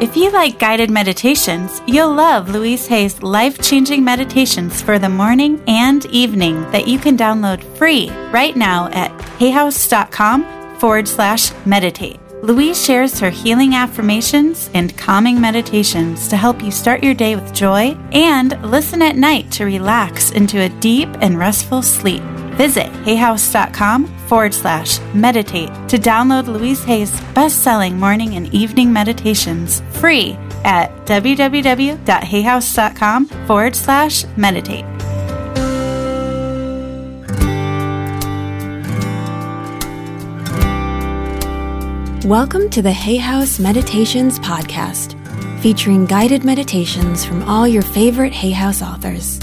If you like guided meditations, you'll love Louise Hay's life changing meditations for the morning and evening that you can download free right now at hayhouse.com forward slash meditate. Louise shares her healing affirmations and calming meditations to help you start your day with joy and listen at night to relax into a deep and restful sleep. Visit hayhouse.com forward slash meditate to download Louise Hay's best selling morning and evening meditations free at www.hayhouse.com forward slash meditate. Welcome to the Hay House Meditations Podcast, featuring guided meditations from all your favorite Hay House authors.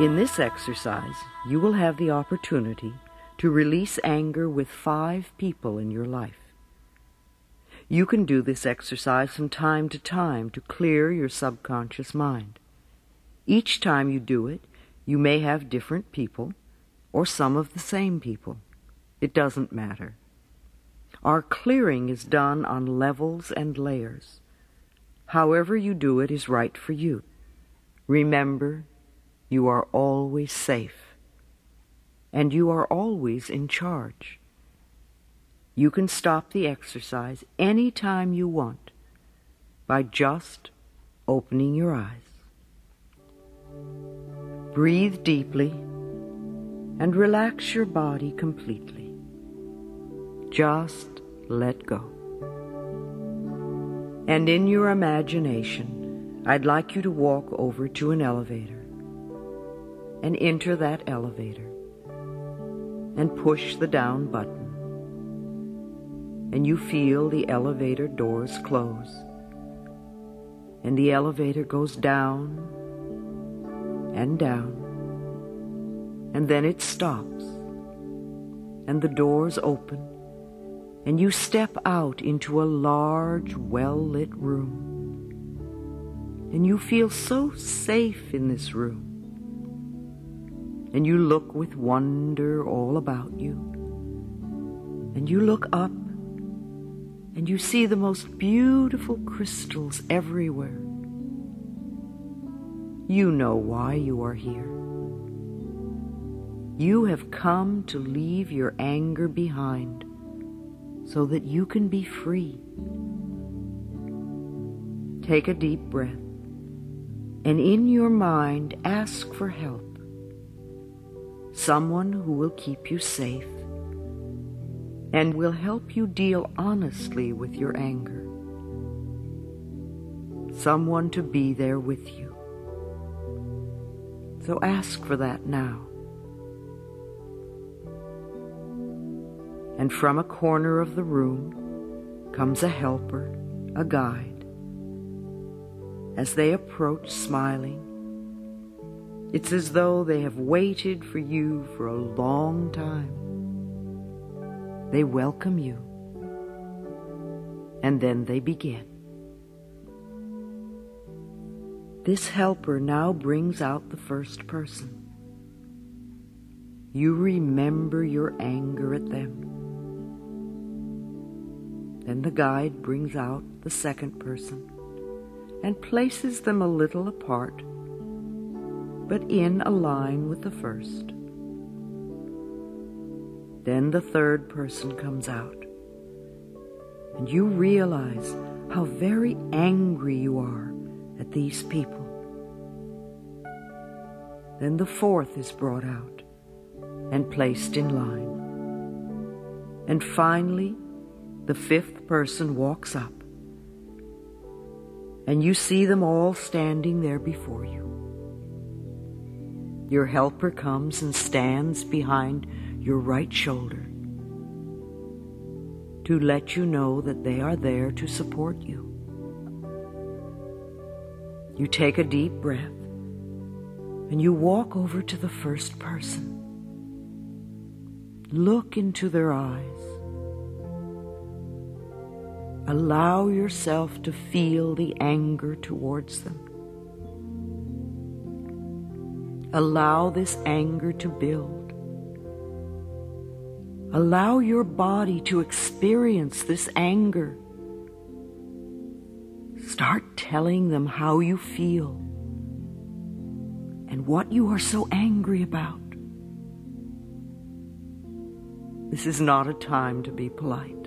In this exercise, you will have the opportunity to release anger with five people in your life. You can do this exercise from time to time to clear your subconscious mind. Each time you do it, you may have different people or some of the same people. It doesn't matter. Our clearing is done on levels and layers. However you do it is right for you. Remember, you are always safe. And you are always in charge. You can stop the exercise any time you want by just opening your eyes. Breathe deeply and relax your body completely. Just let go. And in your imagination, I'd like you to walk over to an elevator and enter that elevator and push the down button. And you feel the elevator doors close. And the elevator goes down and down. And then it stops. And the doors open. And you step out into a large, well lit room. And you feel so safe in this room and you look with wonder all about you. And you look up and you see the most beautiful crystals everywhere. You know why you are here. You have come to leave your anger behind so that you can be free. Take a deep breath and in your mind ask for help someone who will keep you safe and will help you deal honestly with your anger. Someone to be there with you. So ask for that now. And from a corner of the room comes a helper, a guide. As they approach smiling, it's as though they have waited for you for a long time. They welcome you. And then they begin. This helper now brings out the first person. You remember your anger at them. Then the guide brings out the second person and places them a little apart but in a line with the first. Then the third person comes out, and you realize how very angry you are at these people. Then the fourth is brought out and placed in line. And finally, the fifth person walks up, and you see them all standing there before you. Your helper comes and stands behind your right shoulder to let you know that they are there to support you. You take a deep breath and you walk over to the first person. Look into their eyes. Allow yourself to feel the anger towards them. Allow this anger to build. Allow your body to experience this anger. Start telling them how you feel and what you are so angry about. This is not a time to be polite.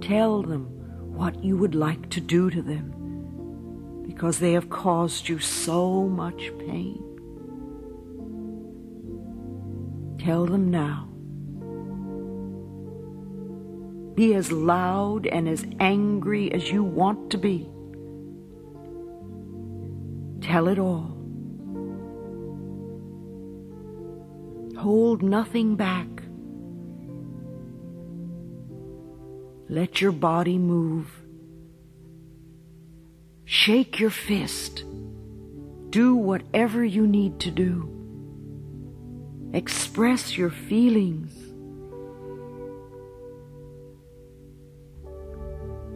Tell them what you would like to do to them because they have caused you so much pain. Tell them now. Be as loud and as angry as you want to be. Tell it all. Hold nothing back. Let your body move. Shake your fist. Do whatever you need to do. Express your feelings.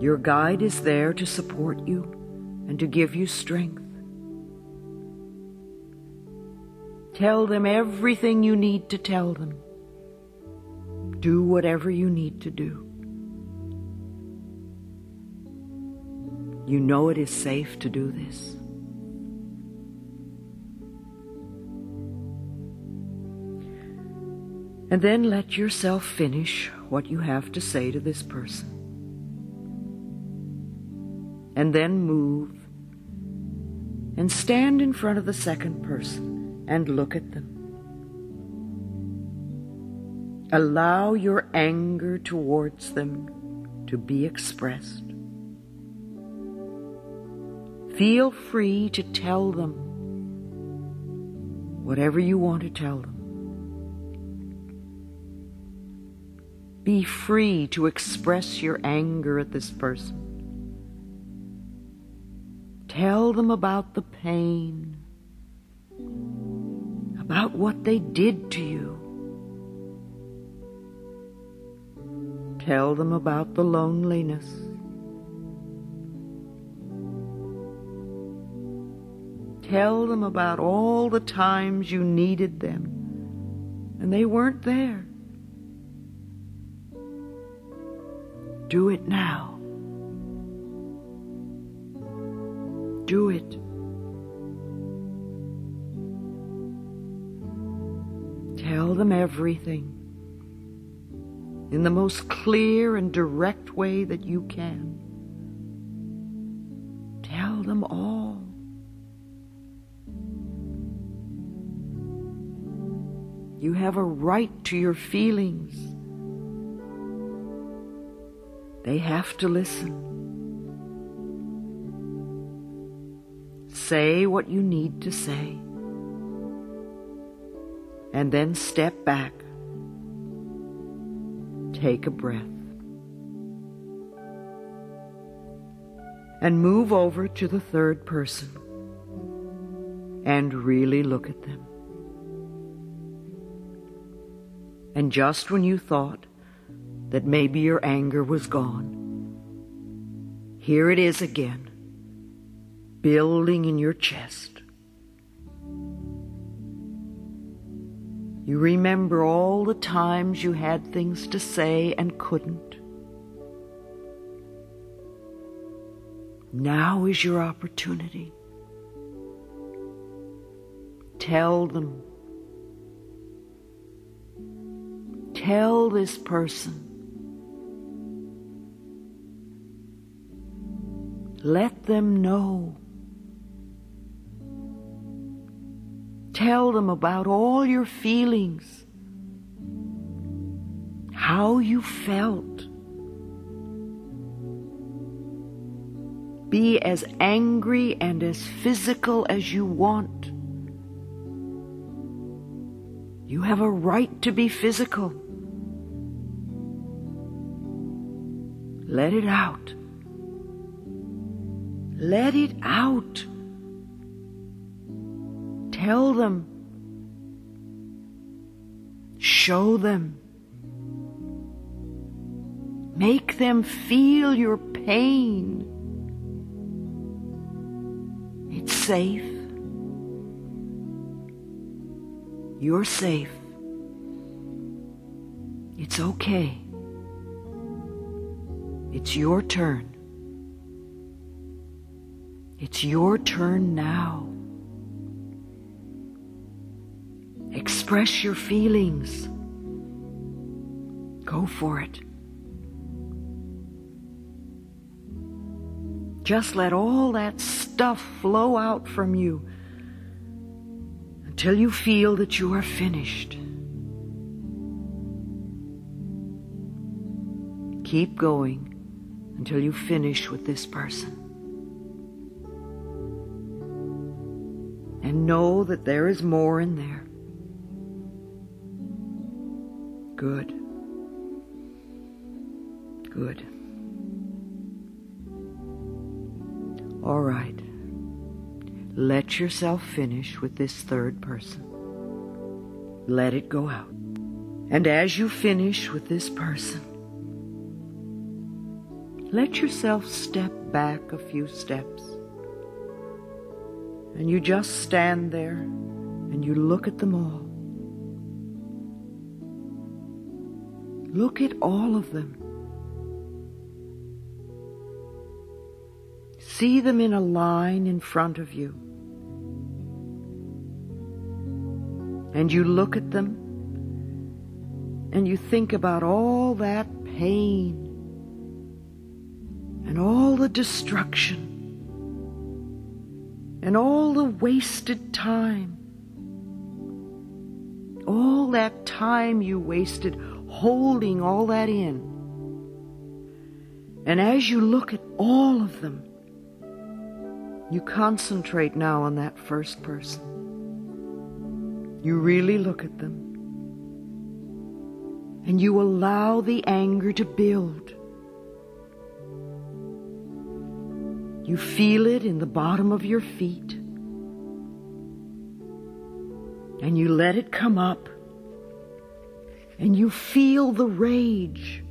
Your guide is there to support you and to give you strength. Tell them everything you need to tell them. Do whatever you need to do. You know it is safe to do this. And then let yourself finish what you have to say to this person. And then move and stand in front of the second person and look at them. Allow your anger towards them to be expressed. Feel free to tell them whatever you want to tell them. Be free to express your anger at this person. Tell them about the pain, about what they did to you. Tell them about the loneliness. Tell them about all the times you needed them and they weren't there. Do it now. Do it. Tell them everything in the most clear and direct way that you can. Tell them all. You have a right to your feelings. They have to listen. Say what you need to say. And then step back. Take a breath. And move over to the third person and really look at them. And just when you thought that maybe your anger was gone, here it is again, building in your chest. You remember all the times you had things to say and couldn't. Now is your opportunity. Tell them tell this person. Let them know. Tell them about all your feelings, how you felt. Be as angry and as physical as you want. You have a right to be physical. Let it out. Let it out. Tell them. Show them. Make them feel your pain. It's safe. You're safe. It's okay. It's your turn. It's your turn now. Express your feelings. Go for it. Just let all that stuff flow out from you until you feel that you are finished. Keep going until you finish with this person. And know that there is more in there. Good. Good. All right. Let yourself finish with this third person. Let it go out. And as you finish with this person, let yourself step back a few steps. And you just stand there and you look at them all. Look at all of them. See them in a line in front of you. And you look at them and you think about all that pain and all the destruction and all the wasted time. All that time you wasted holding all that in. And as you look at all of them, you concentrate now on that first person. You really look at them. And you allow the anger to build. You feel it in the bottom of your feet. And you let it come up. And you feel the rage.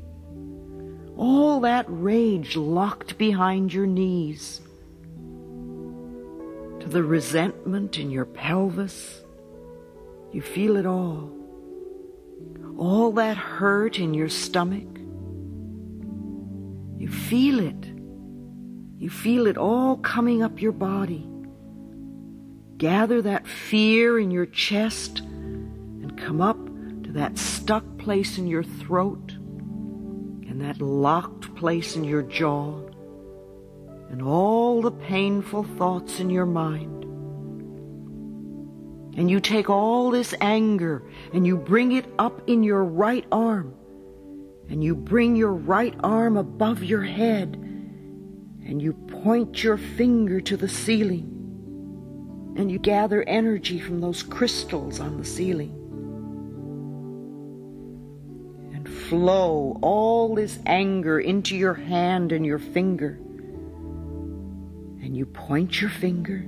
All that rage locked behind your knees to the resentment in your pelvis. You feel it all. All that hurt in your stomach. You feel it. You feel it all coming up your body. Gather that fear in your chest and come up to that stuck place in your throat and that locked place in your jaw and all the painful thoughts in your mind. And you take all this anger and you bring it up in your right arm. And you bring your right arm above your head and you point your finger to the ceiling. And you gather energy from those crystals on the ceiling. And flow all this anger into your hand and your finger and you point your finger.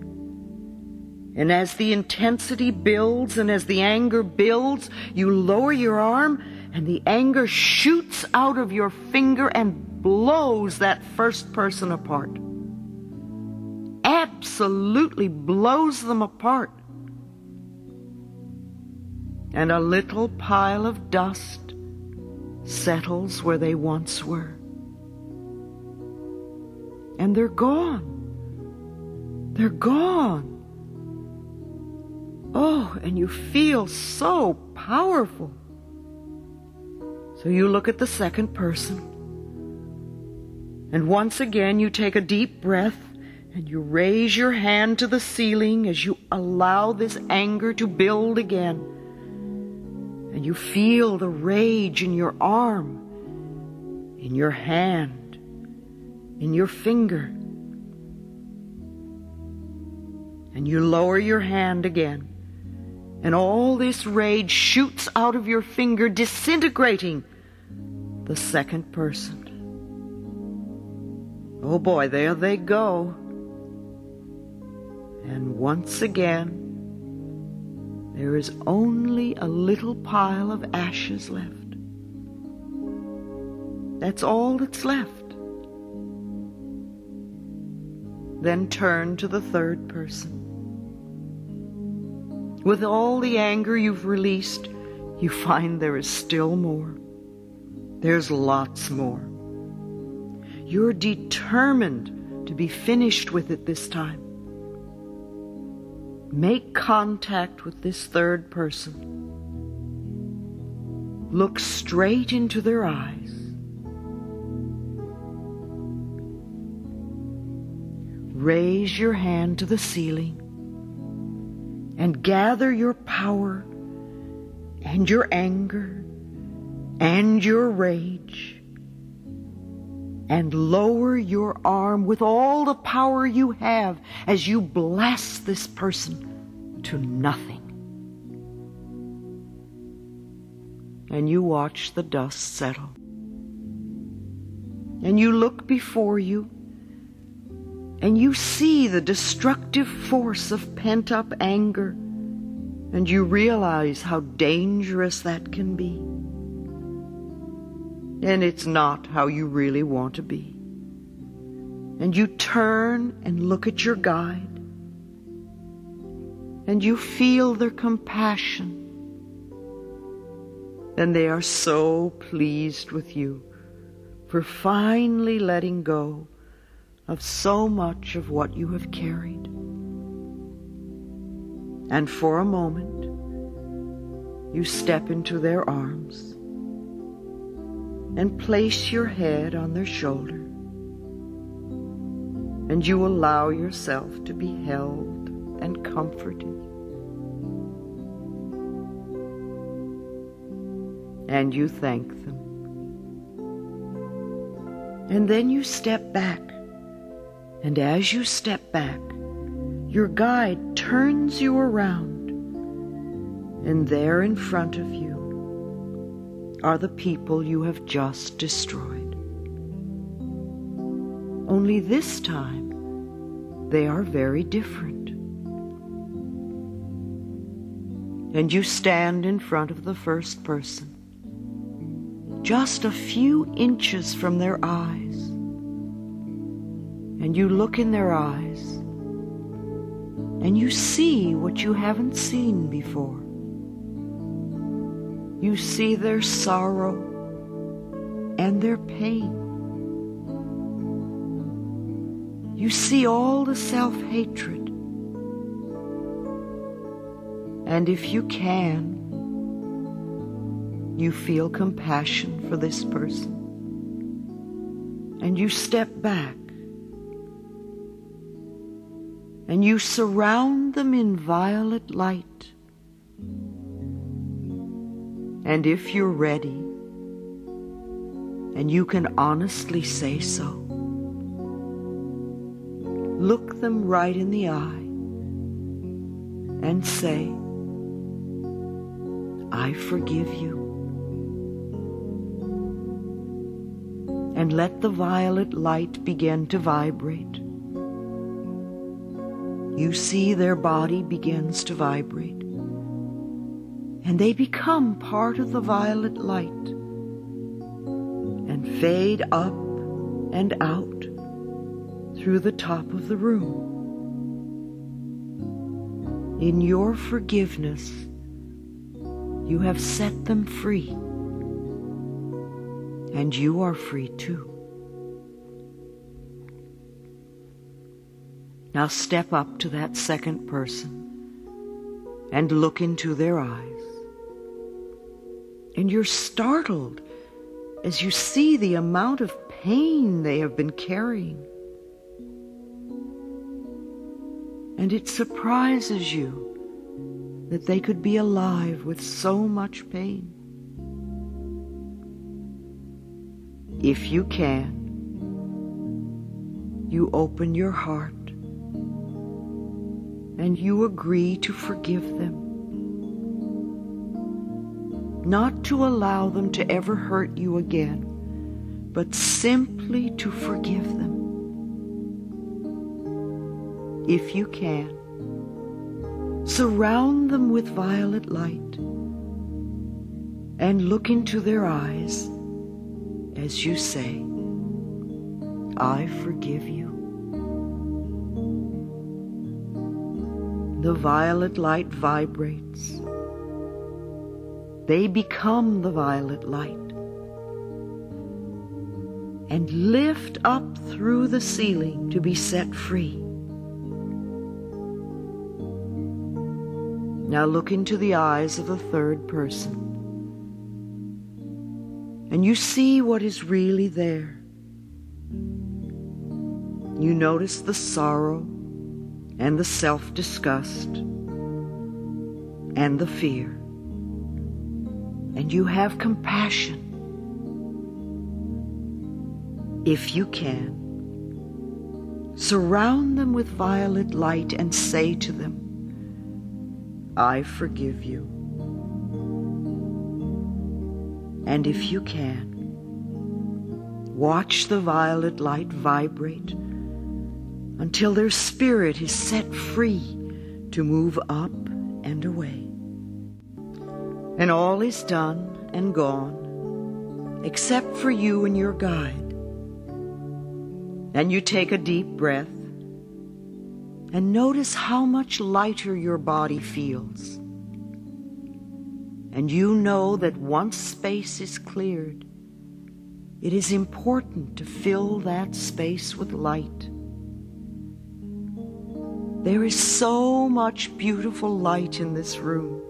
And as the intensity builds and as the anger builds, you lower your arm and the anger shoots out of your finger and blows that first person apart. Absolutely blows them apart. And a little pile of dust settles where they once were. And they're gone. They're gone. Oh, and you feel so powerful. So you look at the second person. And once again, you take a deep breath and you raise your hand to the ceiling as you allow this anger to build again. And you feel the rage in your arm, in your hand, in your finger and you lower your hand again. And all this rage shoots out of your finger, disintegrating the second person. Oh boy, there they go. And once again, there is only a little pile of ashes left. That's all that's left. Then turn to the third person. With all the anger you've released, you find there is still more. There's lots more. You're determined to be finished with it this time. Make contact with this third person. Look straight into their eyes. Raise your hand to the ceiling and gather your power and your anger and your rage and lower your arm with all the power you have as you blast this person to nothing. And you watch the dust settle. And you look before you and you see the destructive force of pent up anger, and you realize how dangerous that can be. And it's not how you really want to be. And you turn and look at your guide, and you feel their compassion. And they are so pleased with you for finally letting go of so much of what you have carried. And for a moment, you step into their arms and place your head on their shoulder. And you allow yourself to be held and comforted. And you thank them. And then you step back and as you step back, your guide turns you around, and there in front of you are the people you have just destroyed. Only this time, they are very different. And you stand in front of the first person, just a few inches from their eyes and you look in their eyes and you see what you haven't seen before. You see their sorrow and their pain. You see all the self hatred. And if you can, you feel compassion for this person. And you step back and you surround them in violet light. And if you're ready, and you can honestly say so, look them right in the eye and say, I forgive you. And let the violet light begin to vibrate you see their body begins to vibrate. And they become part of the violet light and fade up and out through the top of the room. In your forgiveness, you have set them free, and you are free too. Now step up to that second person and look into their eyes. And you're startled as you see the amount of pain they have been carrying. And it surprises you that they could be alive with so much pain. If you can, you open your heart and you agree to forgive them. Not to allow them to ever hurt you again, but simply to forgive them. If you can, surround them with violet light and look into their eyes as you say, I forgive you. The violet light vibrates. They become the violet light. and lift up through the ceiling to be set free. Now look into the eyes of a third person, and you see what is really there. You notice the sorrow and the self disgust and the fear, and you have compassion if you can. Surround them with violet light and say to them, I forgive you. And if you can, watch the violet light vibrate until their spirit is set free to move up and away. And all is done and gone, except for you and your guide. And you take a deep breath and notice how much lighter your body feels. And you know that once space is cleared, it is important to fill that space with light. There is so much beautiful light in this room.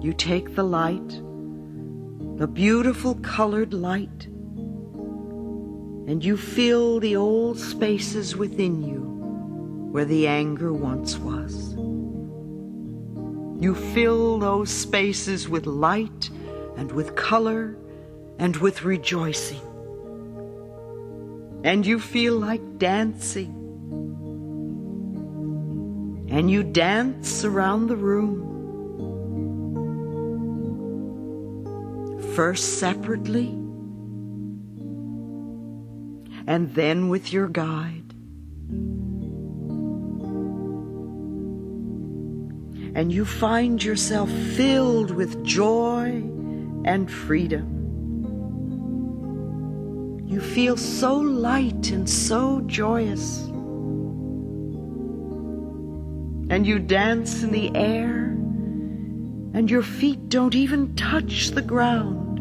You take the light, the beautiful colored light, and you fill the old spaces within you where the anger once was. You fill those spaces with light and with color and with rejoicing. And you feel like dancing. And you dance around the room. First separately and then with your guide. And you find yourself filled with joy and freedom. You feel so light and so joyous. And you dance in the air, and your feet don't even touch the ground.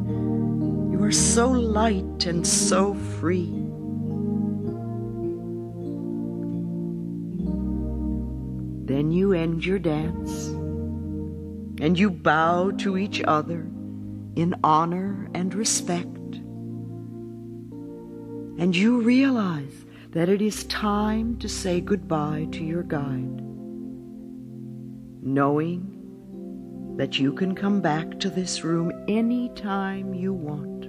You are so light and so free. Then you end your dance and you bow to each other in honor and respect. And you realize that it is time to say goodbye to your guide, knowing that you can come back to this room any time you want.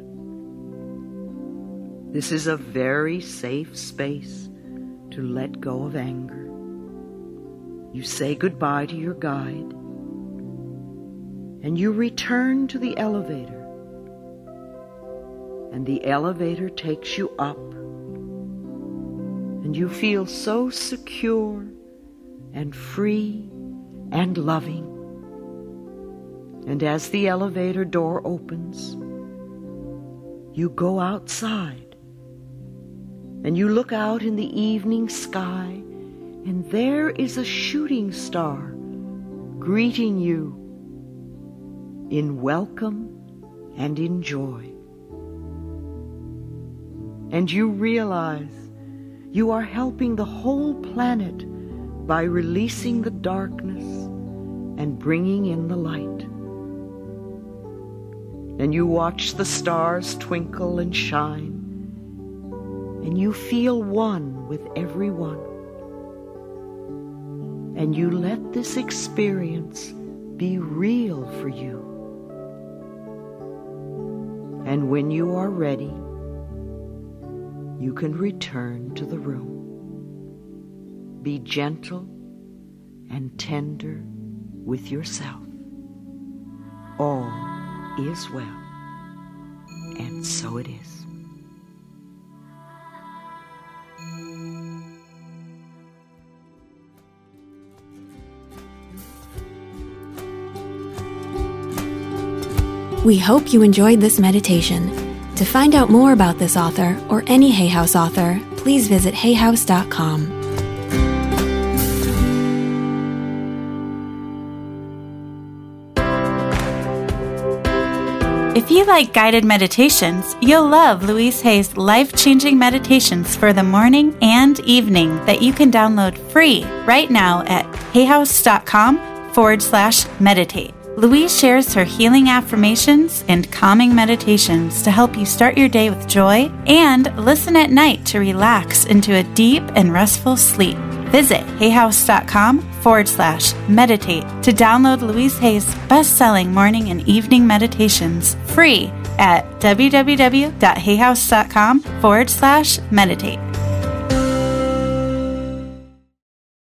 This is a very safe space to let go of anger. You say goodbye to your guide, and you return to the elevator. And the elevator takes you up, and you feel so secure and free and loving. And as the elevator door opens, you go outside and you look out in the evening sky and there is a shooting star greeting you in welcome and in joy. And you realize you are helping the whole planet by releasing the darkness and bringing in the light. And you watch the stars twinkle and shine, and you feel one with everyone and you let this experience be real for you. And when you are ready, you can return to the room. Be gentle and tender with yourself. All is well, and so it is. We hope you enjoyed this meditation. To find out more about this author or any Hay House author, please visit hayhouse.com. If you like guided meditations, you'll love Louise Hay's life changing meditations for the morning and evening that you can download free right now at hayhouse.com forward slash meditate. Louise shares her healing affirmations and calming meditations to help you start your day with joy and listen at night to relax into a deep and restful sleep. Visit hayhouse.com forward slash meditate to download Louise Hay's best selling morning and evening meditations free at www.hayhouse.com forward slash meditate.